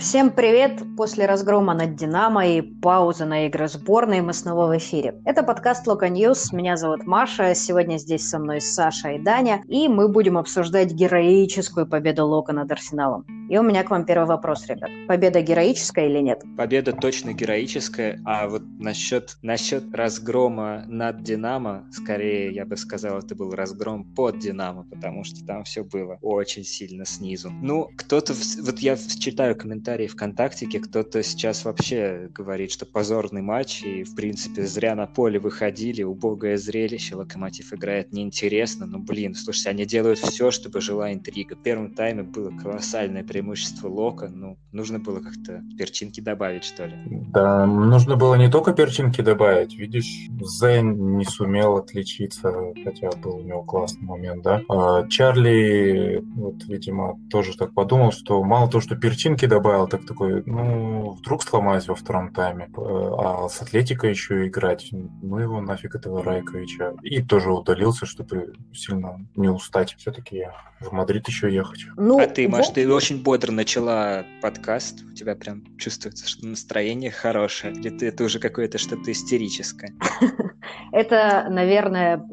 Всем привет! После разгрома над «Динамо» и паузы на игры сборной мы снова в эфире. Это подкаст «Локо News». Меня зовут Маша. Сегодня здесь со мной Саша и Даня. И мы будем обсуждать героическую победу Лока над Арсеналом. И у меня к вам первый вопрос, ребят. Победа героическая или нет? Победа точно героическая, а вот насчет, насчет разгрома над «Динамо», скорее, я бы сказал, это был разгром под «Динамо», потому что там все было очень сильно снизу. Ну, кто-то... Вот я читаю комментарии ВКонтактике кто-то сейчас вообще говорит, что позорный матч, и, в принципе, зря на поле выходили, убогое зрелище, Локомотив играет неинтересно, ну, блин, слушайте, они делают все, чтобы жила интрига. В первом тайме было колоссальное преимущество Лока, ну, нужно было как-то перчинки добавить, что ли. Да, нужно было не только перчинки добавить, видишь, Зен не сумел отличиться, хотя был у него классный момент, да. А Чарли, вот, видимо, тоже так подумал, что мало то, что перчинки добавил, так такой, ну, вдруг сломаюсь во втором тайме. А с Атлетикой еще играть, ну его нафиг этого Райковича. И тоже удалился, чтобы сильно не устать. Все-таки в Мадрид еще ехать. Ну, а ты, Маш, ты очень бодро начала подкаст. У тебя прям чувствуется, что настроение хорошее. Или ты это уже какое-то что-то истерическое? Это, наверное,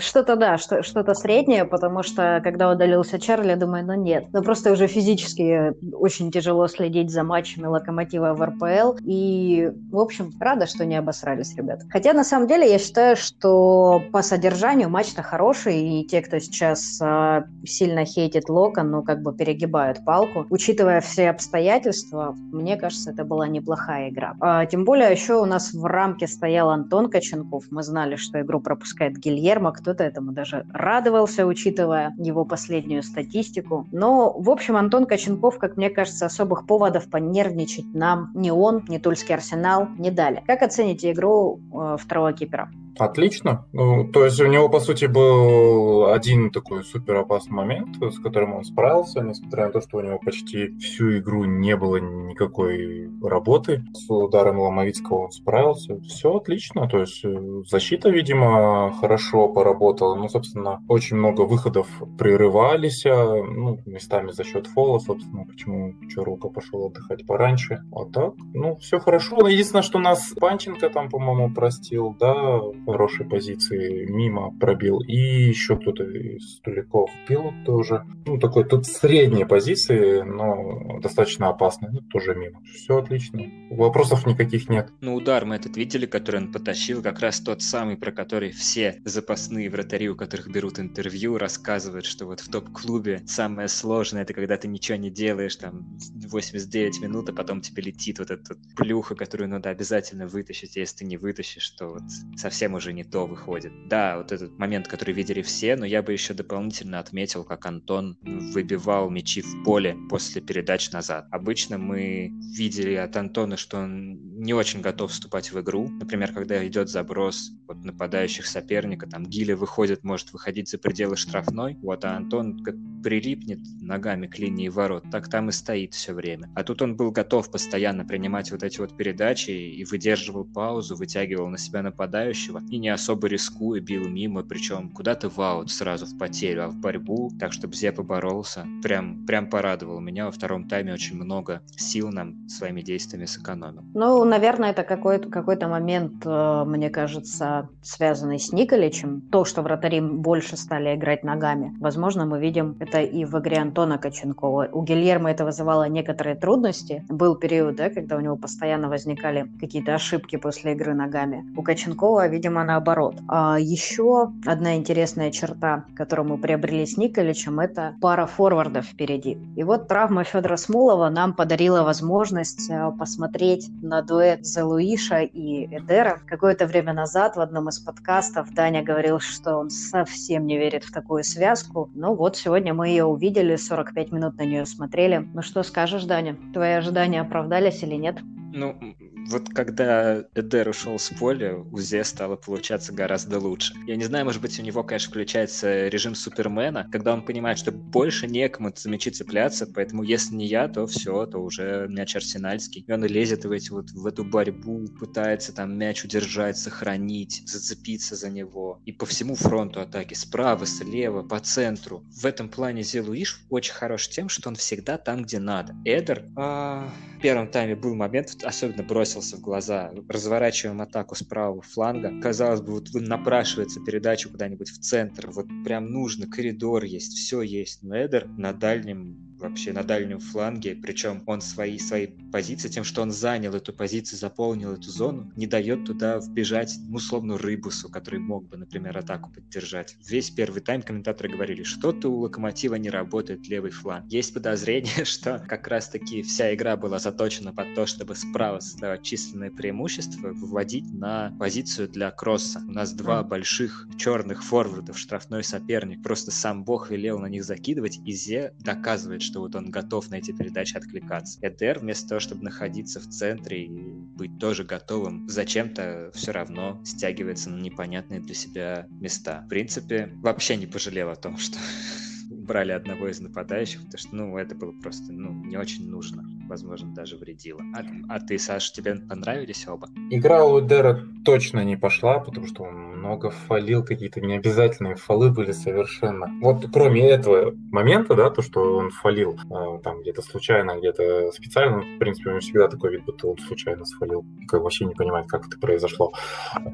что-то, да, что- что-то среднее, потому что, когда удалился Чарли, думаю, ну нет. Ну просто уже физически очень тяжело следить за матчами Локомотива в РПЛ. И, в общем, рада, что не обосрались, ребят. Хотя, на самом деле, я считаю, что по содержанию матч-то хороший, и те, кто сейчас э, сильно хейтит Локо, ну, как бы перегибают палку. Учитывая все обстоятельства, мне кажется, это была неплохая игра. А, тем более, еще у нас в рамке стоял Антон Коченков. Мы знали, что игру пропускает Гильермо, кто-то этому даже радовался, учитывая его последнюю статистику. Но, в общем, Антон Коченков, как мне кажется, особых поводов понервничать нам ни он, ни Тульский Арсенал не дали. Как оцените игру э, второго кипера? Отлично. Ну, то есть у него, по сути, был один такой супер опасный момент, с которым он справился, несмотря на то, что у него почти всю игру не было никакой работы. С ударом Ломовицкого он справился. Все отлично. То есть э, защита, видимо, хорошо поработала. Ну, собственно, очень много выходов прерывались, а, ну, местами за счет фола, собственно, почему Чарука пошел отдыхать пораньше. А так, ну, все хорошо. Единственное, что нас Панченко там, по-моему, простил, да, хорошей позиции мимо пробил. И еще кто-то из Туликов пил тоже. Ну, такой тут средние позиции, но достаточно опасные. Ну, тоже мимо. Все отлично. Вопросов никаких нет. Ну, удар мы этот видели, который он потащил. Как раз тот самый, про который все запасные вратари, у которых берут интервью, рассказывают, что вот в топ-клубе самое сложное, это когда ты ничего не делаешь, там, 89 минут, а потом тебе летит вот эта плюха, которую надо обязательно вытащить. Если ты не вытащишь, то вот совсем уже не то выходит. Да, вот этот момент, который видели все, но я бы еще дополнительно отметил, как Антон выбивал мячи в поле после передач назад. Обычно мы видели от Антона, что он не очень готов вступать в игру. Например, когда идет заброс от нападающих соперника, там Гиля выходит, может выходить за пределы штрафной, вот, а Антон как прилипнет ногами к линии ворот, так там и стоит все время. А тут он был готов постоянно принимать вот эти вот передачи и выдерживал паузу, вытягивал на себя нападающего и не особо рискуя бил мимо, причем куда-то в аут сразу в потерю, а в борьбу, так чтобы Зепа боролся. Прям, прям порадовал меня. Во втором тайме очень много сил нам своими действиями сэкономил. Ну, наверное, это какой-то какой момент, э, мне кажется, связанный с Николичем. То, что вратари больше стали играть ногами. Возможно, мы видим это и в игре Антона Коченкова. У Гильермо это вызывало некоторые трудности. Был период, да, когда у него постоянно возникали какие-то ошибки после игры ногами. У Коченкова, видимо, наоборот. А еще одна интересная черта, которую мы приобрели с Николичем, это пара форвардов впереди. И вот травма Федора Смолова нам подарила возможность э, посмотреть на дуэт Зелуиша и Эдера. Какое-то время назад в одном из подкастов Даня говорил, что он совсем не верит в такую связку. Ну вот, сегодня мы ее увидели, 45 минут на нее смотрели. Ну что скажешь, Даня? Твои ожидания оправдались или нет? Ну, вот когда Эдер ушел с поля, у Зе стало получаться гораздо лучше. Я не знаю, может быть, у него, конечно, включается режим Супермена, когда он понимает, что больше некому за мячи цепляться, поэтому если не я, то все, то уже мяч арсенальский. И он лезет в, эти, вот, в эту борьбу, пытается там мяч удержать, сохранить, зацепиться за него. И по всему фронту атаки, справа, слева, по центру. В этом плане Зе Луиш очень хорош тем, что он всегда там, где надо. Эдер а, в первом тайме был момент, особенно бросился в глаза. Разворачиваем атаку с правого фланга. Казалось бы, вот напрашивается передачу куда-нибудь в центр. Вот прям нужно, коридор есть, все есть. Но Эдер на дальнем вообще на дальнем фланге, причем он свои, свои позиции, тем, что он занял эту позицию, заполнил эту зону, не дает туда вбежать, ну, условно, Рыбусу, который мог бы, например, атаку поддержать. Весь первый тайм комментаторы говорили, что-то у Локомотива не работает левый фланг. Есть подозрение, что как раз-таки вся игра была заточена под то, чтобы справа создавать численное преимущество, выводить на позицию для кросса. У нас два больших черных форвардов, штрафной соперник, просто сам Бог велел на них закидывать, и Зе доказывает, что вот он готов на эти передачи откликаться. Эдер вместо того, чтобы находиться в центре и быть тоже готовым, зачем-то все равно стягивается на непонятные для себя места. В принципе, вообще не пожалел о том, что брали одного из нападающих, потому что, ну, это было просто, ну, не очень нужно. Возможно, даже вредило. А, а ты, Саш, тебе понравились оба? Игра у Дера точно не пошла, потому что он много фалил, какие-то необязательные фолы были совершенно. Вот кроме этого момента, да, то, что он фалил э, там где-то случайно, где-то специально, в принципе, у него всегда такой вид, будто он случайно сфалил, как вообще не понимает, как это произошло.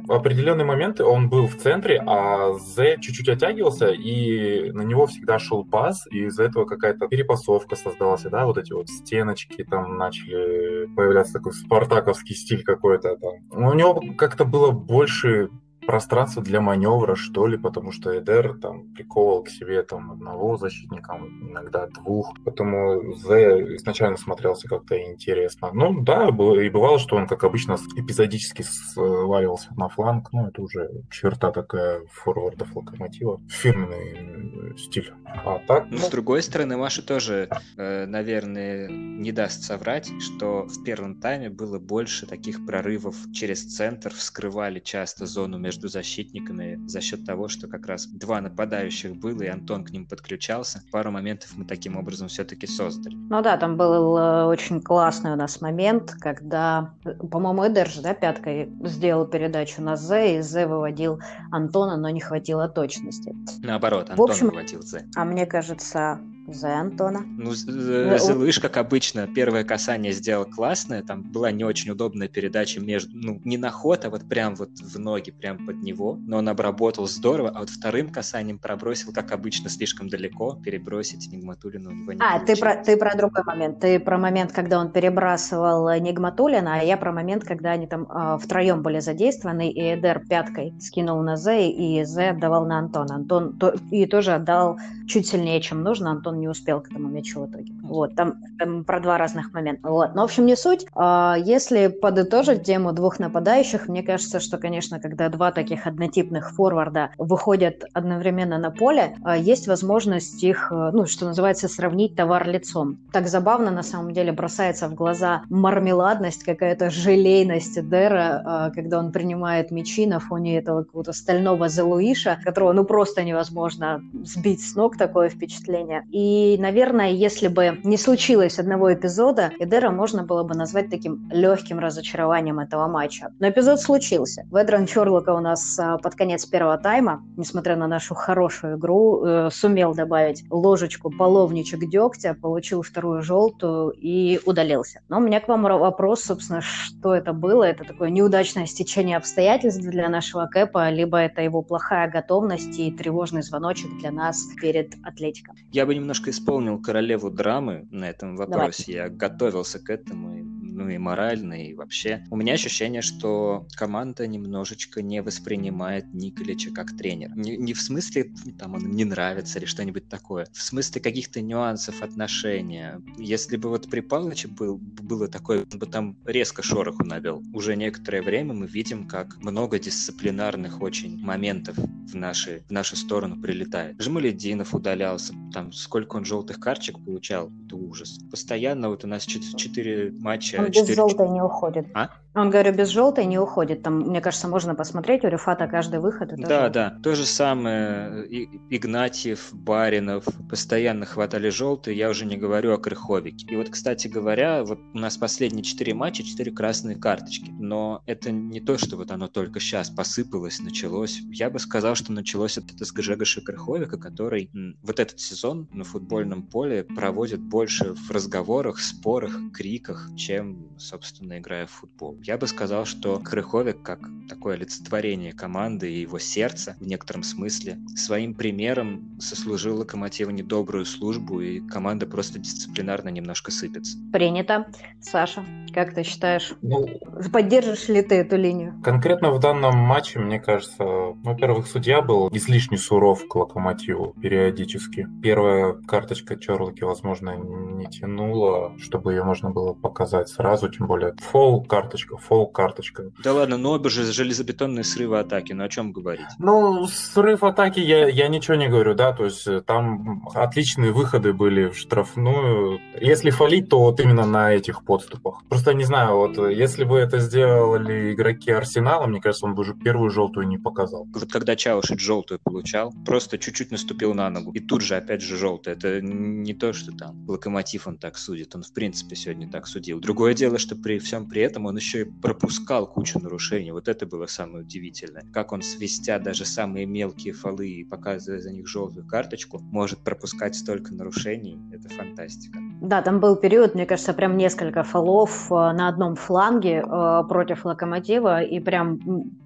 В определенные моменты он был в центре, а З чуть-чуть оттягивался, и на него всегда шел пас, и из-за этого какая-то перепасовка создалась, да, вот эти вот стеночки там начали появляться такой спартаковский стиль какой-то там. У него как-то было больше пространство для маневра, что ли, потому что Эдер там приковывал к себе там одного защитника, иногда двух. Поэтому Зе изначально смотрелся как-то интересно. Ну да, и бывало, что он, как обычно, эпизодически сваливался на фланг. Ну, это уже черта такая форвардов локомотива. Фирменный стиль. А так... Ну, ну... с другой стороны, Маша тоже, э, наверное, не даст соврать, что в первом тайме было больше таких прорывов через центр, вскрывали часто зону между защитниками за счет того, что как раз два нападающих было, и Антон к ним подключался. Пару моментов мы таким образом все-таки создали. Ну да, там был э, очень классный у нас момент, когда, по-моему, Эдерж, да, пяткой сделал передачу на З, и З выводил Антона, но не хватило точности. Наоборот, Антон В общем, выводил З. А мне кажется, за Антона. Ну, Зелыш, как обычно, первое касание сделал классное, там была не очень удобная передача между, ну, не на ход, а вот прям вот в ноги, прям под него, но он обработал здорово, а вот вторым касанием пробросил, как обычно, слишком далеко, перебросить Нигматулина у него не А, ты про, ты про другой момент, ты про момент, когда он перебрасывал Нигматулина, а я про момент, когда они там э, втроем были задействованы, и Эдер пяткой скинул на Зе, и Зе отдавал на Антона. Антон то, и тоже отдал чуть сильнее, чем нужно, Антон не успел к этому мячу в итоге. Вот, там, там про два разных момента. Вот. Но, в общем, не суть. А, если подытожить тему двух нападающих, мне кажется, что, конечно, когда два таких однотипных форварда выходят одновременно на поле, а, есть возможность их, э, ну, что называется, сравнить товар лицом. Так забавно, на самом деле, бросается в глаза мармеладность, какая-то желейность Дера, а, когда он принимает мячи на фоне этого какого-то стального Зелуиша, которого, ну, просто невозможно сбить с ног такое впечатление. И и, наверное, если бы не случилось одного эпизода, Эдера можно было бы назвать таким легким разочарованием этого матча. Но эпизод случился. Ведран Чорлока у нас а, под конец первого тайма, несмотря на нашу хорошую игру, э, сумел добавить ложечку половничек дегтя, получил вторую желтую и удалился. Но у меня к вам вопрос, собственно, что это было? Это такое неудачное стечение обстоятельств для нашего Кэпа, либо это его плохая готовность и тревожный звоночек для нас перед Атлетиком? Я бы немного немножко исполнил королеву драмы на этом вопросе. Давай. Я готовился к этому ну и морально, и вообще. У меня ощущение, что команда немножечко не воспринимает Николича как тренера. Не, не в смысле, там, он не нравится или что-нибудь такое. В смысле каких-то нюансов отношения. Если бы вот при Павловиче был, было такое, он бы там резко шороху навел. Уже некоторое время мы видим, как много дисциплинарных очень моментов в, наши, в нашу сторону прилетает. Жмалединов удалялся, там сколько он желтых карточек получал, это ужас. Постоянно вот у нас четыре матча без 4... желтой не уходит. А? Он, говорю, без желтой не уходит. Там, мне кажется, можно посмотреть, у Рифата каждый выход. Это да, да. То же самое. Игнатьев, Баринов постоянно хватали желтые. Я уже не говорю о Крыховике. И вот, кстати говоря, вот у нас последние четыре матча, четыре красные карточки. Но это не то, что вот оно только сейчас посыпалось, началось. Я бы сказал, что началось это с Гжегоша Крыховика, который вот этот сезон на футбольном поле проводит больше в разговорах, спорах, криках, чем, собственно, играя в футбол. Я бы сказал, что Крыховик, как такое олицетворение команды и его сердца в некотором смысле, своим примером сослужил Локомотиву недобрую службу, и команда просто дисциплинарно немножко сыпется. Принято. Саша, как ты считаешь, ну, поддержишь ли ты эту линию? Конкретно в данном матче, мне кажется, во-первых, судья был излишне суров к Локомотиву периодически. Первая карточка Чорлоки, возможно, не тянула, чтобы ее можно было показать сразу, тем более фол карточка, фол карточка. Да ладно, но обе же железобетонные срывы атаки, ну о чем говорить? Ну, срыв атаки я, я ничего не говорю, да, то есть э, там отличные выходы были в штрафную. Если фалить, то вот именно на этих подступах. Просто не знаю, вот если бы это сделали игроки Арсенала, мне кажется, он бы уже первую желтую не показал. Вот когда Чаушич желтую получал, просто чуть-чуть наступил на ногу. И тут же опять же желтая. Это не то, что там Локомотив он так судит. Он в принципе сегодня так судил. Другое дело, что при всем при этом он еще пропускал кучу нарушений. Вот это было самое удивительное. Как он, свистя даже самые мелкие фолы и показывая за них желтую карточку, может пропускать столько нарушений. Это фантастика. Да, там был период, мне кажется, прям несколько фолов э, на одном фланге э, против Локомотива, и прям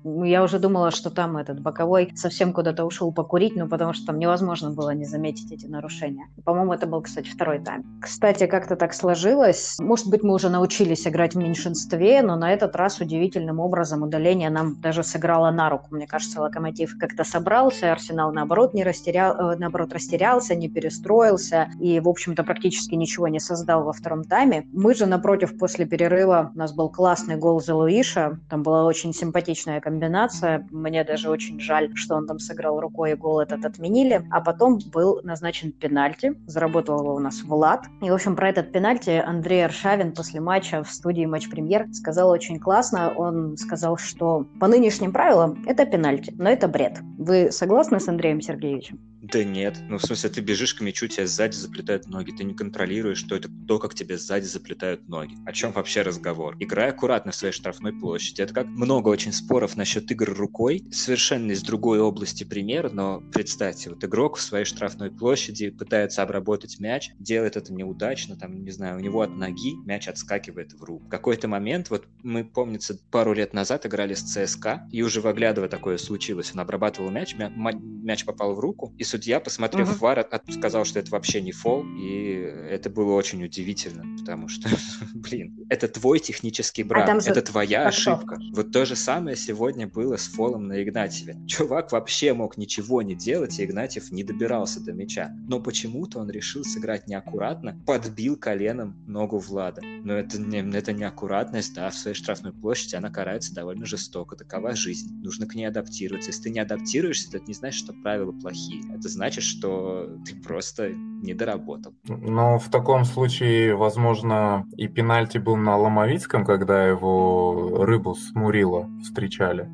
я уже думала, что там этот боковой совсем куда-то ушел покурить, ну потому что там невозможно было не заметить эти нарушения. По-моему, это был, кстати, второй тайм. Кстати, как-то так сложилось. Может быть, мы уже научились играть в меньшинстве, но на этот раз удивительным образом удаление нам даже сыграло на руку. Мне кажется, Локомотив как-то собрался, Арсенал наоборот не растерял, э, наоборот растерялся, не перестроился и, в общем-то, практически ничего не создал во втором тайме. Мы же, напротив, после перерыва у нас был классный гол за Луиша, там была очень симпатичная комбинация, мне даже очень жаль, что он там сыграл рукой и гол этот отменили, а потом был назначен пенальти, заработал его у нас Влад, и, в общем, про этот пенальти Андрей Аршавин после матча в студии Матч Премьер сказал очень классно, он сказал, что по нынешним правилам это пенальти, но это бред. Вы согласны с Андреем Сергеевичем? Да нет. Ну, в смысле, ты бежишь к мячу, тебя сзади заплетают ноги. Ты не контролируешь, что это то, как тебе сзади заплетают ноги. О чем вообще разговор? Играй аккуратно в своей штрафной площади. Это как много очень споров насчет игр рукой. Совершенно из другой области пример, но представьте, вот игрок в своей штрафной площади пытается обработать мяч, делает это неудачно, там, не знаю, у него от ноги мяч отскакивает в руку. В какой-то момент, вот мы, помнится, пару лет назад играли с ЦСКА, и уже выглядывая такое случилось. Он обрабатывал мяч, мяч попал в руку, и судья, посмотрев uh-huh. вар, сказал, что это вообще не фол, и это было очень удивительно, потому что, блин, это твой технический брак, а это твоя ошибка. Вот то же самое сегодня было с фолом на Игнатьеве. Чувак вообще мог ничего не делать, и Игнатьев не добирался до мяча. Но почему-то он решил сыграть неаккуратно, подбил коленом ногу Влада. Но это не, это неаккуратность, да, в своей штрафной площади она карается довольно жестоко. Такова жизнь. Нужно к ней адаптироваться. Если ты не адаптируешься, это не значит, что правила плохие это значит, что ты просто не доработал. Но в таком случае, возможно, и пенальти был на Ломовицком, когда его рыбу с Мурила встречали.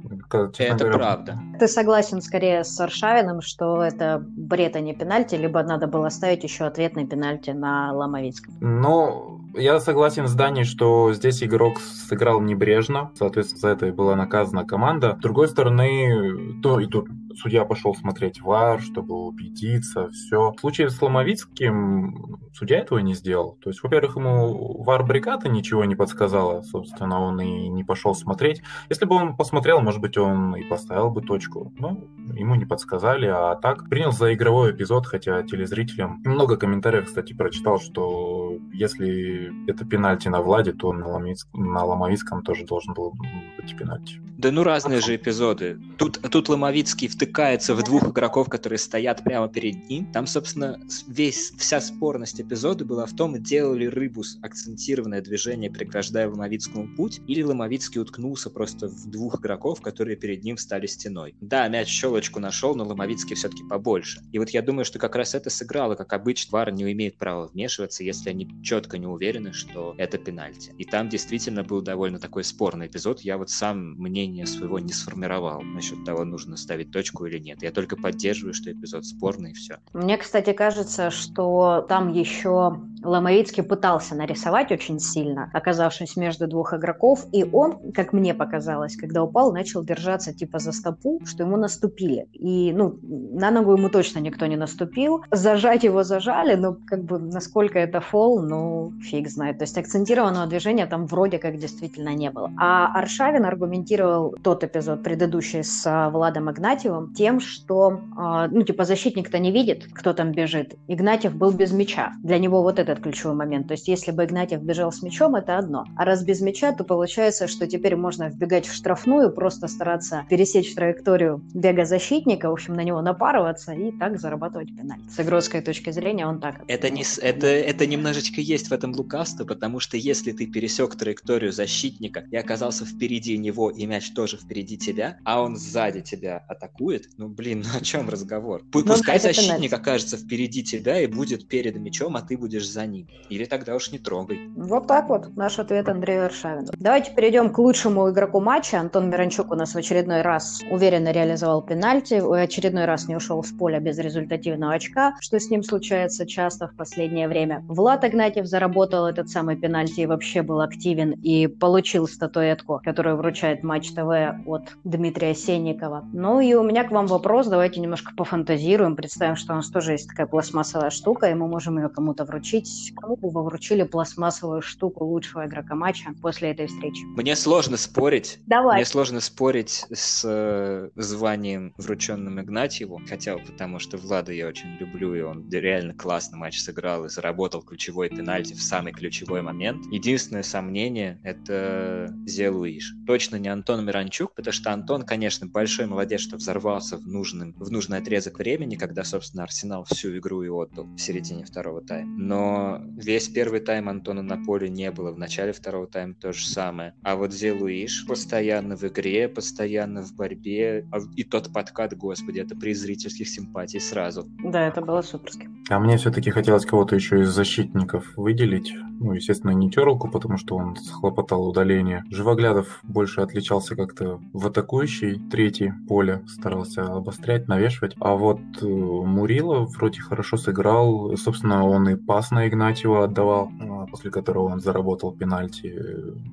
Честно это говоря, правда. Ты согласен скорее с Аршавиным, что это бред, а не пенальти, либо надо было ставить еще ответный пенальти на Ломовицком? Ну, я согласен с Даней, что здесь игрок сыграл небрежно, соответственно, за это и была наказана команда. С другой стороны, то и тут судья пошел смотреть ВАР, чтобы убедиться, все. В случае с Ломовицким судья этого не сделал. То есть, во-первых, ему ВАР-бригада ничего не подсказала, собственно, он и не пошел смотреть. Если бы он посмотрел, может быть, он и поставил бы точку. Но ему не подсказали, а так принял за игровой эпизод, хотя телезрителям... Много комментариев, кстати, прочитал, что если это пенальти на Владе, то на, Ломовицком, на Ломовицком тоже должен был быть пенальти. Да ну разные же эпизоды. Тут, тут Ломовицкий втыкается в двух игроков, которые стоят прямо перед ним. Там, собственно, весь, вся спорность эпизода была в том, делали Рыбус акцентированное движение, преграждая Ломовицкому путь, или Ломовицкий уткнулся просто в двух игроков, которые перед ним стали стеной. Да, мяч щелочку нашел, но Ломовицкий все-таки побольше. И вот я думаю, что как раз это сыграло, как обычно, Вар не имеет права вмешиваться, если они четко не уверены, что это пенальти. И там действительно был довольно такой спорный эпизод. Я вот сам мнение своего не сформировал насчет того, нужно ставить точку или нет. Я только поддерживаю, что эпизод спорный и все. Мне, кстати, кажется, что там еще Ломовицкий пытался нарисовать очень сильно, оказавшись между двух игроков, и он, как мне показалось, когда упал, начал держаться типа за стопу, что ему наступили. И, ну, на ногу ему точно никто не наступил. Зажать его зажали, но как бы насколько это фол, ну, фиг знает. То есть акцентированного движения там вроде как действительно не было. А Аршавин аргументировал тот эпизод предыдущий с а, Владом Игнатьевым тем, что, а, ну, типа, защитник-то не видит, кто там бежит. Игнатьев был без мяча. Для него вот этот ключевой момент. То есть если бы Игнатьев бежал с мячом, это одно. А раз без мяча, то получается, что теперь можно вбегать в штрафную, просто стараться пересечь траекторию бега защитника, в общем, на него напарываться и так зарабатывать пенальти. С игротской точки зрения он так. Это, не, это, это немножечко есть в этом лукавство, потому что если ты пересек траекторию защитника и оказался впереди него, и мяч тоже впереди тебя, а он сзади тебя атакует, ну, блин, ну о чем разговор? Ну, пускай защитник окажется впереди тебя и будет перед мячом, а ты будешь за ним. Или тогда уж не трогай. Вот так вот наш ответ Андрею Аршавину. Давайте перейдем к лучшему игроку матча. Антон Миранчук у нас в очередной раз уверенно реализовал пенальти, в очередной раз не ушел с поля без результативного очка, что с ним случается часто в последнее время. Влад Игнатьев заработал этот самый пенальти и вообще был активен и получил статуэтку, которую вручает Матч ТВ от Дмитрия Сенникова. Ну и у меня к вам вопрос, давайте немножко пофантазируем, представим, что у нас тоже есть такая пластмассовая штука, и мы можем ее кому-то вручить. Кому бы вы вручили пластмассовую штуку лучшего игрока матча после этой встречи? Мне сложно спорить. Давай. Мне сложно спорить с э, званием, врученным Игнатьеву, хотя потому что Влада я очень люблю, и он реально классно матч сыграл и заработал ключевой пенальти в самый ключевой момент. Единственное сомнение — это Зелуиш. Точно не Антон Миранчук, потому что Антон, конечно, большой молодец, что взорвался в, нужным, в нужный отрезок времени, когда, собственно, Арсенал всю игру и отдал в середине второго тайма. Но весь первый тайм Антона на поле не было, в начале второго тайма то же самое. А вот Зелуиш постоянно в игре, постоянно в борьбе, а и тот подкат, господи, это при зрительских симпатий сразу. Да, это было суперски. А мне все-таки хотелось кого-то еще из защитников выделить. Ну, естественно, не Терлку, потому что он схлопотал удаление. Живоглядов больше отличался как-то в атакующей третьей поле, старался обострять, навешивать. А вот э, Мурила вроде хорошо сыграл. Собственно, он и пас на Игнатьева отдавал, а, после которого он заработал пенальти.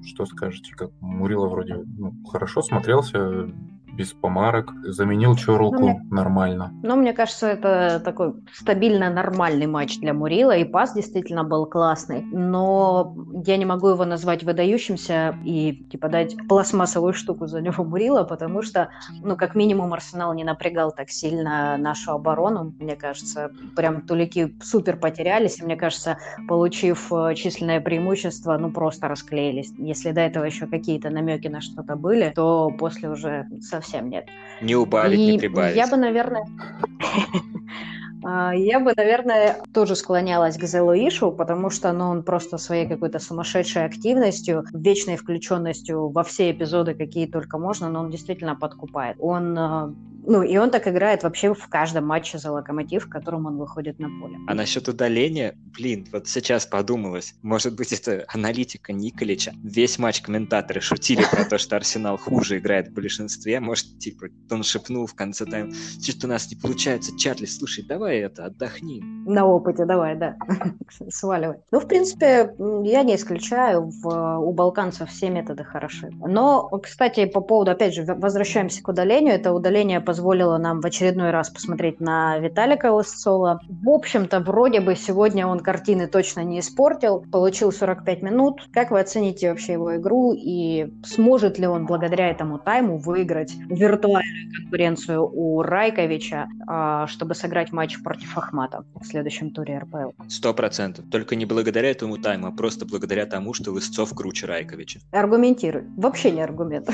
Что скажете, как Мурила вроде ну, хорошо смотрелся, без помарок, заменил Чорлку ну, нормально. Ну, мне кажется, это такой стабильно нормальный матч для Мурила, и пас действительно был классный, но я не могу его назвать выдающимся и, типа, дать пластмассовую штуку за него Мурила, потому что, ну, как минимум, Арсенал не напрягал так сильно нашу оборону, мне кажется, прям тулики супер потерялись, и, мне кажется, получив э, численное преимущество, ну, просто расклеились. Если до этого еще какие-то намеки на что-то были, то после уже совсем совсем нет. Не убавить, и не прибавить. Я бы, наверное... А, я бы, наверное, тоже склонялась к Зелуишу, потому что ну, он просто своей какой-то сумасшедшей активностью, вечной включенностью во все эпизоды, какие только можно, но он действительно подкупает. Он а, ну, и он так играет вообще в каждом матче за локомотив, в котором он выходит на поле. А насчет удаления, блин, вот сейчас подумалось, может быть, это аналитика Николича. Весь матч комментаторы шутили про то, что Арсенал хуже играет в большинстве. Может, типа, он шепнул в конце тайма, что у нас не получается, Чарли, слушай, давай это, отдохни. На опыте, давай, да, сваливай. Ну, в принципе, я не исключаю, в, у балканцев все методы хороши. Но, кстати, по поводу, опять же, возвращаемся к удалению, это удаление по позволило нам в очередной раз посмотреть на Виталика Лысцова. В общем-то, вроде бы сегодня он картины точно не испортил, получил 45 минут. Как вы оцените вообще его игру и сможет ли он благодаря этому тайму выиграть виртуальную конкуренцию у Райковича, а, чтобы сыграть матч против Ахмата в следующем туре РПЛ? Сто процентов. Только не благодаря этому тайму, а просто благодаря тому, что Лысцов круче Райковича. Аргументируй. Вообще не аргумент.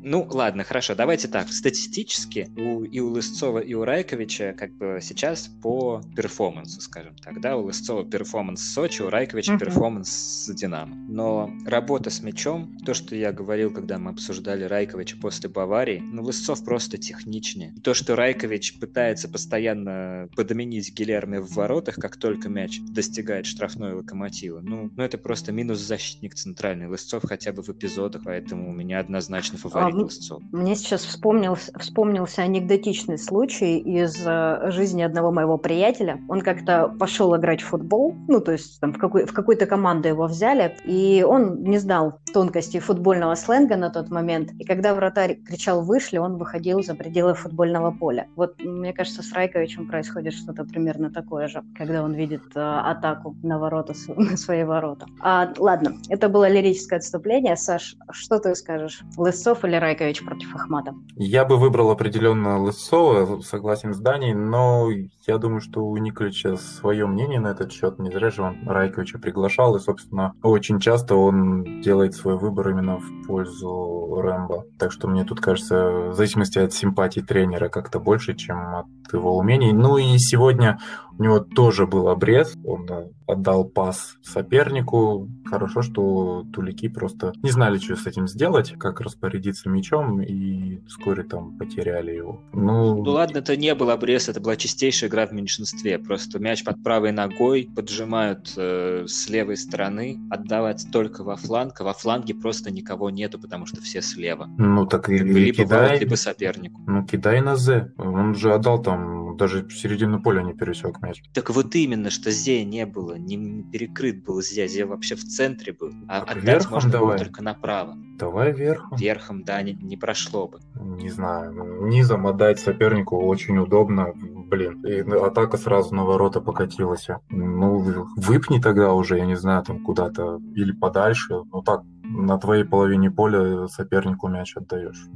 Ну, ладно, хорошо, давайте так. Статистически у, и у Лысцова, и у Райковича как бы сейчас по перформансу, скажем так, да, у Лысцова перформанс Сочи, у Райковича uh-huh. перформанс с Динамо. Но работа с мячом, то, что я говорил, когда мы обсуждали Райковича после Баварии, ну, Лысцов просто техничнее. То, что Райкович пытается постоянно подменить Гилерме в воротах, как только мяч достигает штрафной локомотива, ну, ну это просто минус защитник центральный. Лысцов хотя бы в эпизодах, поэтому у меня однозначно фаворит а, Лысцов. Мне сейчас вспомнился, вспомнился анекдотичный случай из э, жизни одного моего приятеля. Он как-то пошел играть в футбол, ну, то есть там в, какой, в какую-то команду его взяли, и он не знал тонкостей футбольного сленга на тот момент. И когда вратарь кричал «вышли», он выходил за пределы футбольного поля. Вот, мне кажется, с Райковичем происходит что-то примерно такое же, когда он видит э, атаку на ворота, на свои ворота. А, ладно, это было лирическое отступление. Саш, что ты скажешь? Лысцов или Райкович против Ахмата? Я бы выбрал определенно Лысцова, согласен с Даней, но я думаю, что у Николича свое мнение на этот счет. Не зря же он Райковича приглашал, и, собственно, очень часто он делает свой выбор именно в пользу Рэмбо. Так что мне тут кажется, в зависимости от симпатии тренера, как-то больше, чем от его умений. Ну и сегодня у него тоже был обрез. Он отдал пас сопернику. Хорошо, что тулики просто не знали, что с этим сделать, как распорядиться мячом, и вскоре там потеряли его. Ну, ну ладно, это не был обрез, это была чистейшая игра в меньшинстве. Просто мяч под правой ногой поджимают э, с левой стороны, отдавать только во фланг, а во фланге просто никого нету, потому что все слева. Ну так и либо кидай, ворот, либо сопернику. Ну кидай на З. Он же отдал там, даже середину поля не пересек мяч. Так вот именно, что Зе не было, не, перекрыт был Зе, Зе вообще в центре был. А так отдать можно давай. было только направо. Давай верхом. Верхом, да, не, не прошло бы. Не знаю, ну, низом отдать сопернику очень удобно, блин. И атака сразу на ворота покатилась. Ну, выпни тогда уже, я не знаю, там куда-то или подальше. Ну так, на твоей половине поля сопернику мяч отдаешь.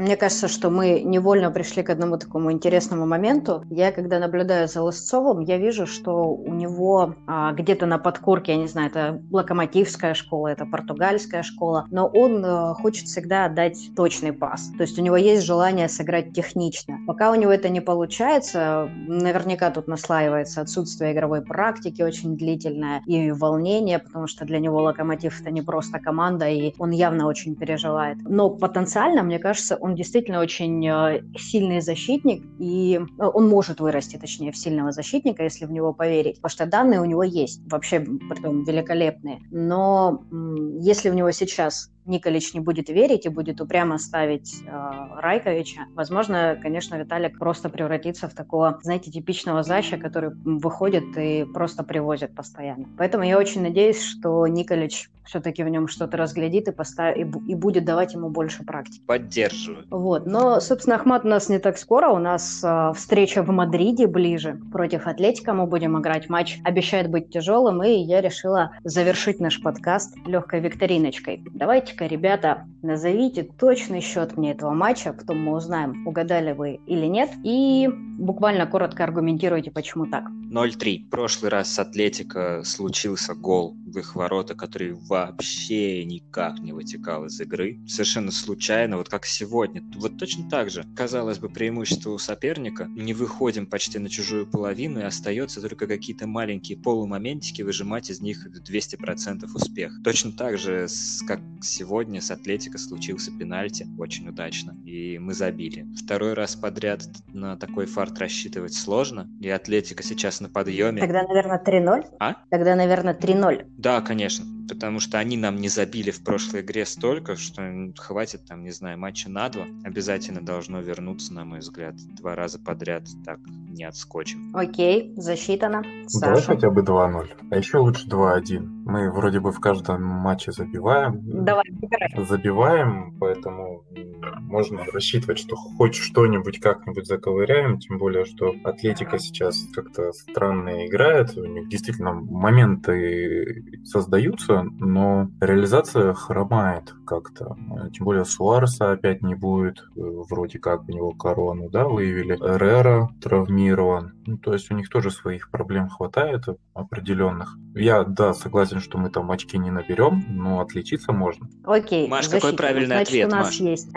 Мне кажется, что мы невольно пришли к одному такому интересному моменту. Я, когда наблюдаю за Лысцовым, я вижу, что у него а, где-то на подкорке, я не знаю, это локомотивская школа, это португальская школа, но он а, хочет всегда отдать точный пас. То есть у него есть желание сыграть технично. Пока у него это не получается, наверняка тут наслаивается отсутствие игровой практики очень длительное и волнение, потому что для него локомотив это не просто команда, и он явно очень переживает. Но потенциально, мне кажется, он он действительно очень э, сильный защитник, и э, он может вырасти, точнее, в сильного защитника, если в него поверить, потому что данные у него есть, вообще, притом, великолепные. Но если в него сейчас Николич не будет верить и будет упрямо ставить э, Райковича, возможно, конечно, Виталик просто превратится в такого, знаете, типичного заща, который выходит и просто привозит постоянно. Поэтому я очень надеюсь, что Николич все-таки в нем что-то разглядит и, постав... и, и будет давать ему больше практики. Поддерживаю. Вот. Но, собственно, Ахмат у нас не так скоро. У нас э, встреча в Мадриде ближе против Атлетика. Мы будем играть матч. Обещает быть тяжелым. И я решила завершить наш подкаст легкой викториночкой. Давайте-ка, ребята, назовите точный счет мне этого матча. Потом мы узнаем, угадали вы или нет. И буквально коротко аргументируйте, почему так. 0-3. Прошлый раз с Атлетика случился гол в их ворота, который вообще никак не вытекал из игры. Совершенно случайно, вот как сегодня. Вот точно так же. Казалось бы, преимущество у соперника. Не выходим почти на чужую половину, и остается только какие-то маленькие полумоментики, выжимать из них 200% успех. Точно так же, как сегодня с Атлетика случился пенальти, очень удачно, и мы забили. Второй раз подряд на такой фарт рассчитывать сложно, и Атлетика сейчас на подъеме. Тогда, наверное, 3-0? А? Тогда, наверное, 3-0. Да, конечно потому что они нам не забили в прошлой игре столько, что хватит там, не знаю, матча на два. Обязательно должно вернуться, на мой взгляд, два раза подряд, так не отскочим. Окей, засчитано. Саша. Давай хотя бы 2-0, а еще лучше 2-1. Мы вроде бы в каждом матче забиваем. Давай, выбирай. Забиваем, поэтому можно рассчитывать, что хоть что-нибудь как-нибудь заковыряем, тем более, что Атлетика сейчас как-то странно играет, у них действительно моменты создаются, много, но реализация хромает как-то. Тем более Суареса опять не будет, э, вроде как у него корону, да, выявили. Эррера травмирован. Ну, то есть у них тоже своих проблем хватает определенных. Я, да, согласен, что мы там очки не наберем, но отличиться можно. Окей. Маш, какой правильный Значит, ответ, у нас Маш? есть...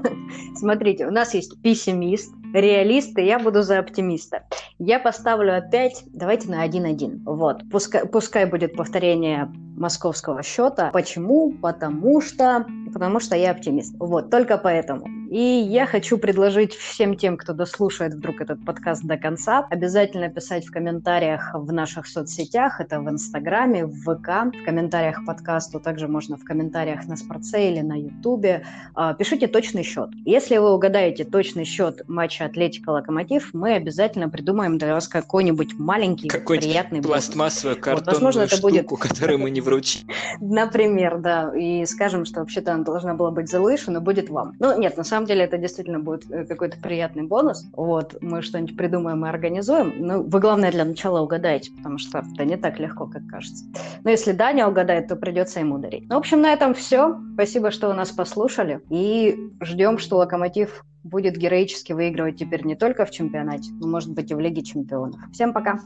Смотрите, у нас есть пессимист, реалист, и я буду за оптимиста. Я поставлю опять, давайте на 1-1. Вот, пускай, пускай будет повторение московского счета. Почему? Потому что, потому что я оптимист. Вот, только поэтому. И я хочу предложить всем тем, кто дослушает вдруг этот подкаст до конца, обязательно писать в комментариях в наших соцсетях, это в Инстаграме, в ВК, в комментариях подкасту, также можно в комментариях на Спортсе или на Ютубе. А, Пишите точный счет. Если вы угадаете точный счет матча Атлетика Локомотив, мы обязательно придумаем для вас какой-нибудь маленький, Какой-нибудь приятный бонус. пластмассовую картонную возможно, это штуку, будет- которую мы не вручим. Например, да, и скажем, что вообще-то она должна была быть за лыжи, но будет вам. Ну, нет, на самом деле это действительно будет э, какой-то приятный бонус. Вот, мы что-нибудь придумаем и организуем. Ну, вы, главное, для начала угадайте, потому что это не так легко, как кажется. Но если Даня угадает, то придется ему дарить. Ну, в общем, на этом все. Спасибо, что вы нас послушали. И ждем, что Локомотив будет героически выигрывать теперь не только в чемпионате, но, может быть, и в Лиге чемпионов. Всем пока!